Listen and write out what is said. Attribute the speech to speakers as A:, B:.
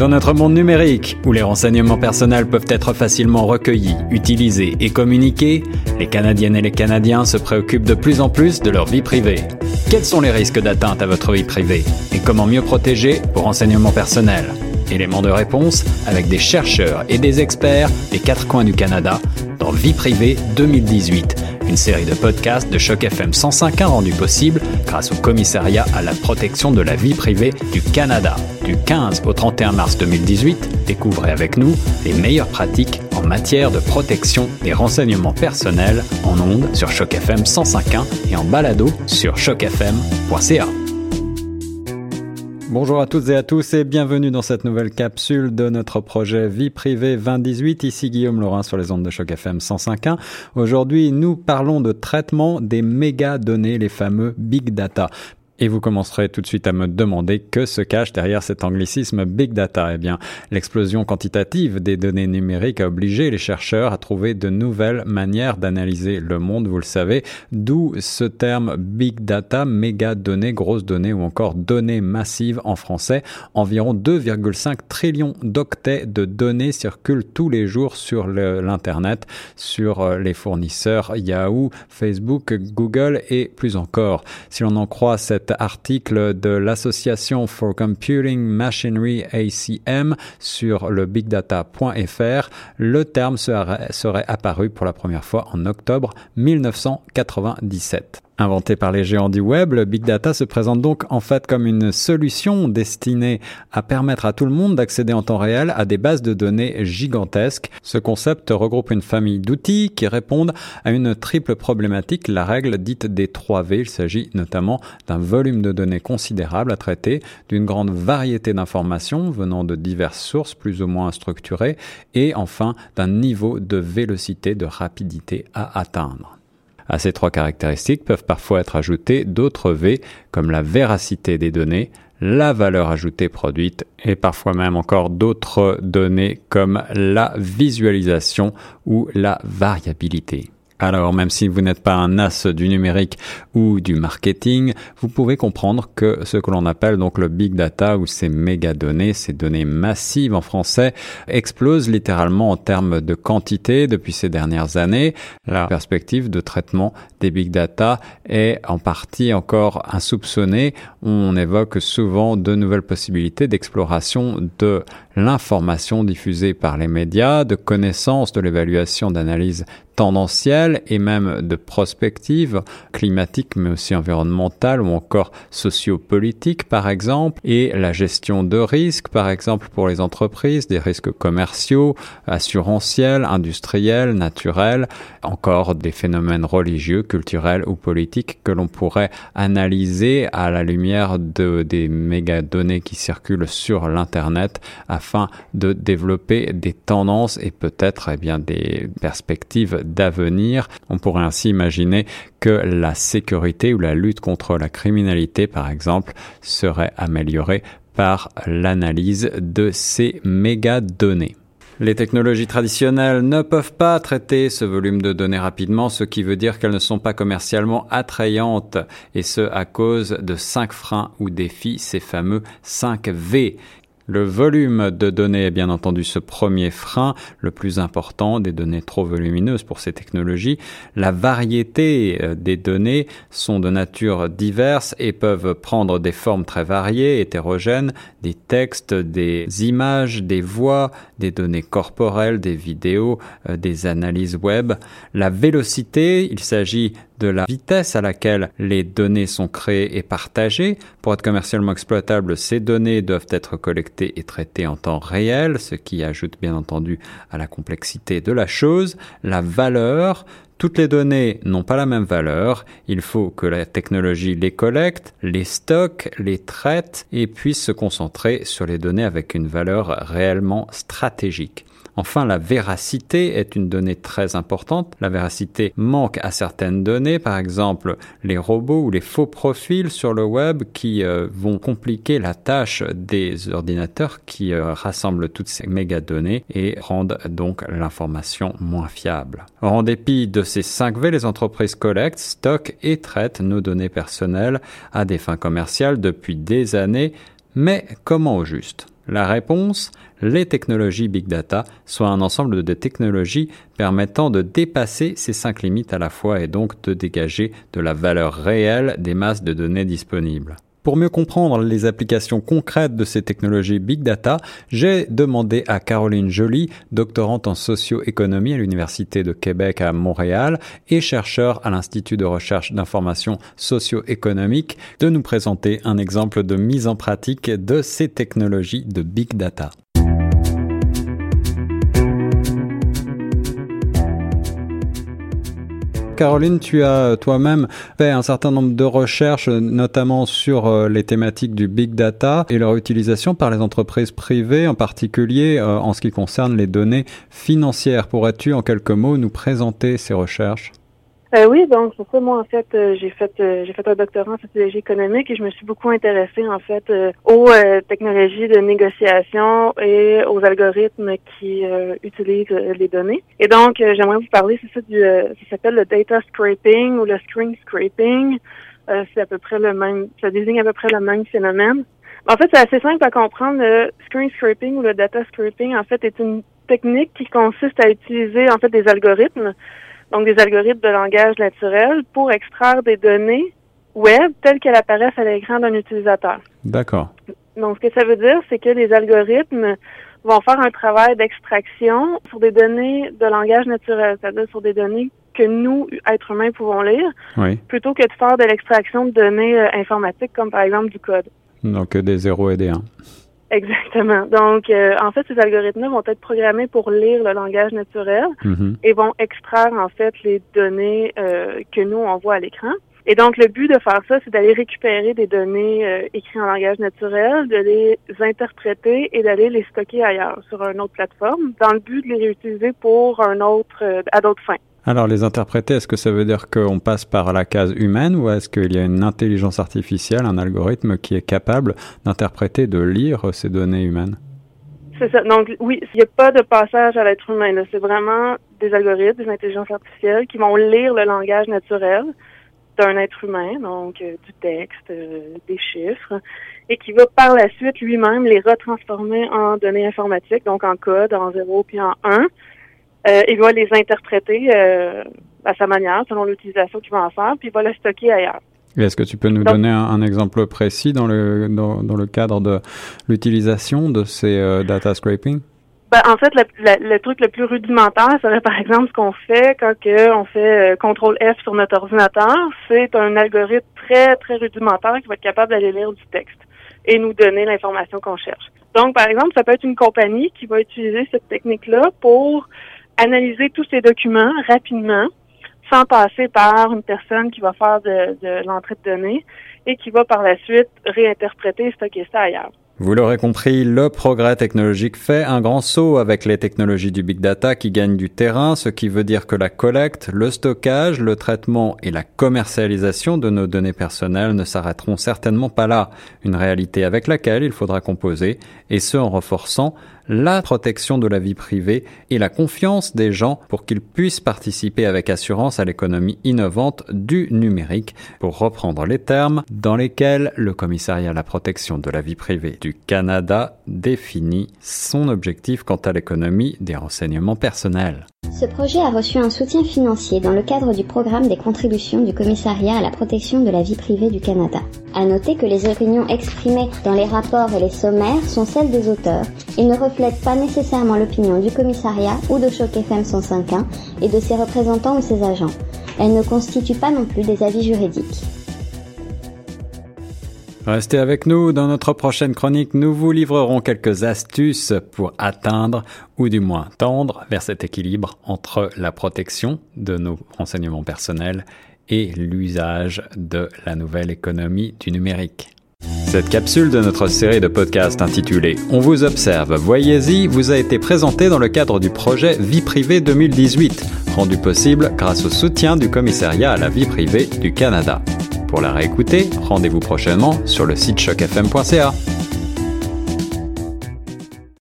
A: Dans notre monde numérique, où les renseignements personnels peuvent être facilement recueillis, utilisés et communiqués, les Canadiennes et les Canadiens se préoccupent de plus en plus de leur vie privée. Quels sont les risques d'atteinte à votre vie privée et comment mieux protéger vos renseignements personnels? Éléments de réponse avec des chercheurs et des experts des quatre coins du Canada dans Vie privée 2018 une série de podcasts de Choc FM 105.1 rendue possible grâce au commissariat à la protection de la vie privée du Canada. Du 15 au 31 mars 2018, découvrez avec nous les meilleures pratiques en matière de protection des renseignements personnels en ondes sur Choc FM 105.1 et en balado sur chocfm.ca. Bonjour à toutes et à tous et bienvenue dans cette nouvelle capsule de notre projet Vie privée 2018. Ici Guillaume Laurin sur les ondes de choc FM 105.1. Aujourd'hui, nous parlons de traitement des méga données, les fameux big data. Et vous commencerez tout de suite à me demander que se cache derrière cet anglicisme big data. Eh bien, l'explosion quantitative des données numériques a obligé les chercheurs à trouver de nouvelles manières d'analyser le monde, vous le savez, d'où ce terme big data, méga données, grosses données ou encore données massives en français. Environ 2,5 trillions d'octets de données circulent tous les jours sur l'Internet, sur euh, les fournisseurs Yahoo, Facebook, Google et plus encore. Si l'on en croit cette article de l'Association for Computing Machinery ACM sur le bigdata.fr, le terme serait, apparu pour la première fois en octobre 1997. Inventé par les géants du web, le big data se présente donc en fait comme une solution destinée à permettre à tout le monde d'accéder en temps réel à des bases de données gigantesques. Ce concept regroupe une famille d'outils qui répondent à une triple problématique, la règle dite des 3 V. Il s'agit notamment d'un volume de données considérable à traiter, d'une grande variété d'informations venant de diverses sources plus ou moins structurées, et enfin d'un niveau de vélocité, de rapidité à atteindre. À ces trois caractéristiques peuvent parfois être ajoutées d'autres V comme la véracité des données, la valeur ajoutée produite et parfois même encore d'autres données comme la visualisation ou la variabilité. Alors, même si vous n'êtes pas un as du numérique ou du marketing, vous pouvez comprendre que ce que l'on appelle donc le big data ou ces méga données, ces données massives en français, explosent littéralement en termes de quantité depuis ces dernières années. La perspective de traitement des big data est en partie encore insoupçonnée. On évoque souvent de nouvelles possibilités d'exploration de l'information diffusée par les médias, de connaissance de l'évaluation d'analyse tendancielle et même de prospective climatique mais aussi environnementale ou encore sociopolitique par exemple et la gestion de risques par exemple pour les entreprises, des risques commerciaux, assurantiels, industriels, naturels, encore des phénomènes religieux, culturels ou politiques que l'on pourrait analyser à la lumière de, des méga données qui circulent sur l'internet afin de développer des tendances et peut-être eh bien des perspectives d'avenir. On pourrait ainsi imaginer que la sécurité ou la lutte contre la criminalité, par exemple, serait améliorée par l'analyse de ces méga données. Les technologies traditionnelles ne peuvent pas traiter ce volume de données rapidement, ce qui veut dire qu'elles ne sont pas commercialement attrayantes, et ce à cause de cinq freins ou défis, ces fameux 5 V. Le volume de données est bien entendu ce premier frein, le plus important des données trop volumineuses pour ces technologies. La variété euh, des données sont de nature diverse et peuvent prendre des formes très variées, hétérogènes, des textes, des images, des voix, des données corporelles, des vidéos, euh, des analyses web. La vélocité, il s'agit de la vitesse à laquelle les données sont créées et partagées. Pour être commercialement exploitables, ces données doivent être collectées et traitées en temps réel, ce qui ajoute bien entendu à la complexité de la chose. La valeur, toutes les données n'ont pas la même valeur. Il faut que la technologie les collecte, les stocke, les traite et puisse se concentrer sur les données avec une valeur réellement stratégique. Enfin, la véracité est une donnée très importante. La véracité manque à certaines données, par exemple les robots ou les faux profils sur le web qui euh, vont compliquer la tâche des ordinateurs qui euh, rassemblent toutes ces méga données et rendent donc l'information moins fiable. En dépit de ces 5 V, les entreprises collectent, stockent et traitent nos données personnelles à des fins commerciales depuis des années, mais comment au juste? La réponse Les technologies Big Data, soit un ensemble de technologies permettant de dépasser ces cinq limites à la fois et donc de dégager de la valeur réelle des masses de données disponibles. Pour mieux comprendre les applications concrètes de ces technologies big data, j'ai demandé à Caroline Joly, doctorante en socio-économie à l'Université de Québec à Montréal et chercheur à l'Institut de recherche d'information socio-économique, de nous présenter un exemple de mise en pratique de ces technologies de big data. Caroline, tu as toi-même fait un certain nombre de recherches, notamment sur euh, les thématiques du big data et leur utilisation par les entreprises privées, en particulier euh, en ce qui concerne les données financières. Pourrais-tu en quelques mots nous présenter ces recherches?
B: Euh, oui, donc pour ça, moi en fait, euh, j'ai fait euh, j'ai fait un doctorat en sociologie économique et je me suis beaucoup intéressée en fait aux technologies de négociation et aux algorithmes qui utilisent les données. Et donc j'aimerais vous parler, c'est ça du ça s'appelle le data scraping ou le screen scraping. c'est à peu près le même, ça désigne à peu près le même phénomène. En fait, c'est assez simple à comprendre. Le screen scraping ou le data scraping, en fait, est une technique qui consiste à utiliser en fait des algorithmes donc des algorithmes de langage naturel, pour extraire des données web telles qu'elles apparaissent à l'écran d'un utilisateur.
A: D'accord.
B: Donc, ce que ça veut dire, c'est que les algorithmes vont faire un travail d'extraction sur des données de langage naturel, c'est-à-dire sur des données que nous, êtres humains, pouvons lire, plutôt que de faire de l'extraction de données euh, informatiques, comme par exemple du code.
A: Donc, des 0 et des 1.
B: Exactement. Donc, euh, en fait, ces algorithmes vont être programmés pour lire le langage naturel mhm. et vont extraire, en fait, les données euh, que nous, on voit à l'écran. Et donc, le but de faire ça, c'est d'aller récupérer des données euh, écrites en langage naturel, de les interpréter et d'aller les stocker ailleurs, sur une autre plateforme, dans le but de les réutiliser pour un autre, à d'autres fins.
A: Alors les interpréter, est-ce que ça veut dire qu'on passe par la case humaine ou est-ce qu'il y a une intelligence artificielle, un algorithme qui est capable d'interpréter, de lire ces données humaines?
B: C'est ça. Donc oui, il n'y a pas de passage à l'être humain. C'est vraiment des algorithmes, des intelligences artificielles qui vont lire le langage naturel d'un être humain, donc euh, du texte, euh, des chiffres, et qui va par la suite lui-même les retransformer en données informatiques, donc en code, en 0 puis en 1 euh, il va les interpréter euh, à sa manière, selon l'utilisation qu'il va en faire, puis il va les stocker ailleurs.
A: Est-ce que tu peux nous donner un, exemple précis dans le, dans, dans le cadre de l'utilisation de ces euh, data scraping?
B: Ben, en fait, le, le, truc le plus rudimentaire serait par exemple ce qu'on fait quand que on fait contrôle F sur notre ordinateur. C'est un algorithme très, très rudimentaire qui va être capable d'aller lire du texte et nous donner l'information qu'on cherche. Donc, par exemple, ça peut être une compagnie qui va utiliser cette technique-là pour analyser tous ces documents rapidement, sans passer par une personne qui va faire de, l'entrée de données et qui va par la suite réinterpréter et stocker ça ailleurs.
A: Vous l'aurez compris, le progrès technologique fait un grand saut avec les technologies du big data qui gagnent du terrain, ce qui veut dire que la collecte, le stockage, le traitement et la commercialisation de nos données personnelles ne s'arrêteront certainement pas là, une réalité avec laquelle il faudra composer, et ce en renforçant la protection de la vie privée et la confiance des gens pour qu'ils puissent participer avec assurance à l'économie innovante du numérique, pour reprendre les termes dans lesquels le commissariat à la protection de la vie privée du Canada définit son objectif quant à l'économie des renseignements personnels.
C: Ce projet a reçu un soutien financier dans le cadre du programme des contributions du Commissariat à la protection de la vie privée du Canada. À noter que les opinions exprimées dans les rapports et les sommaires sont celles des auteurs et ne reflètent pas nécessairement l'opinion du commissariat ou de Choc FM 105.1 et de ses représentants ou ses agents. Elles ne constituent pas non plus des avis juridiques.
A: Restez avec nous, dans notre prochaine chronique, nous vous livrerons quelques astuces pour atteindre, ou du moins tendre vers cet équilibre entre la protection de nos renseignements personnels et l'usage de la nouvelle économie du numérique. Cette capsule de notre série de podcasts intitulée On vous observe, voyez-y vous a été présentée dans le cadre du projet Vie privée 2018, rendu possible grâce au soutien du commissariat à la vie privée du Canada. Pour la réécouter, rendez-vous prochainement sur le site chocfm.ca.